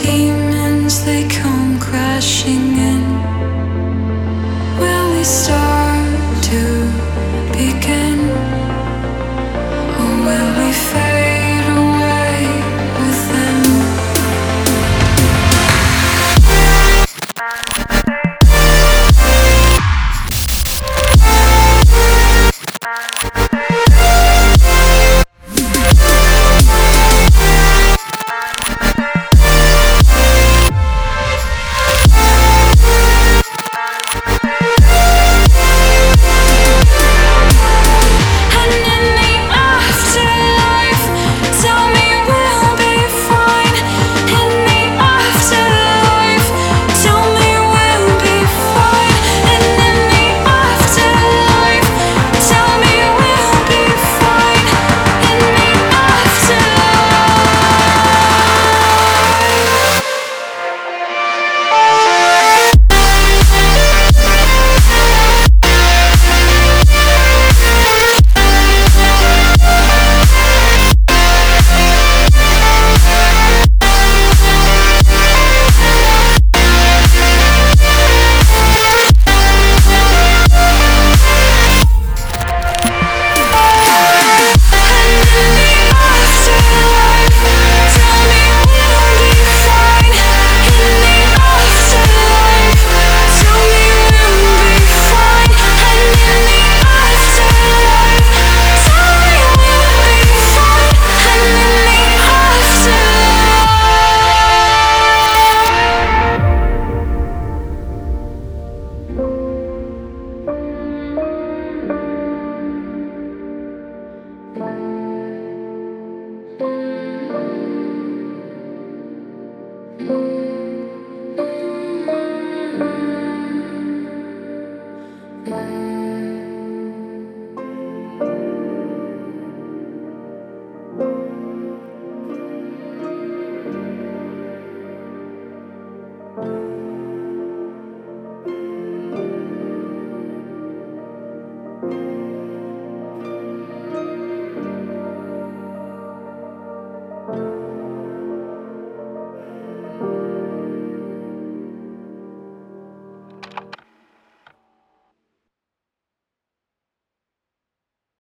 team.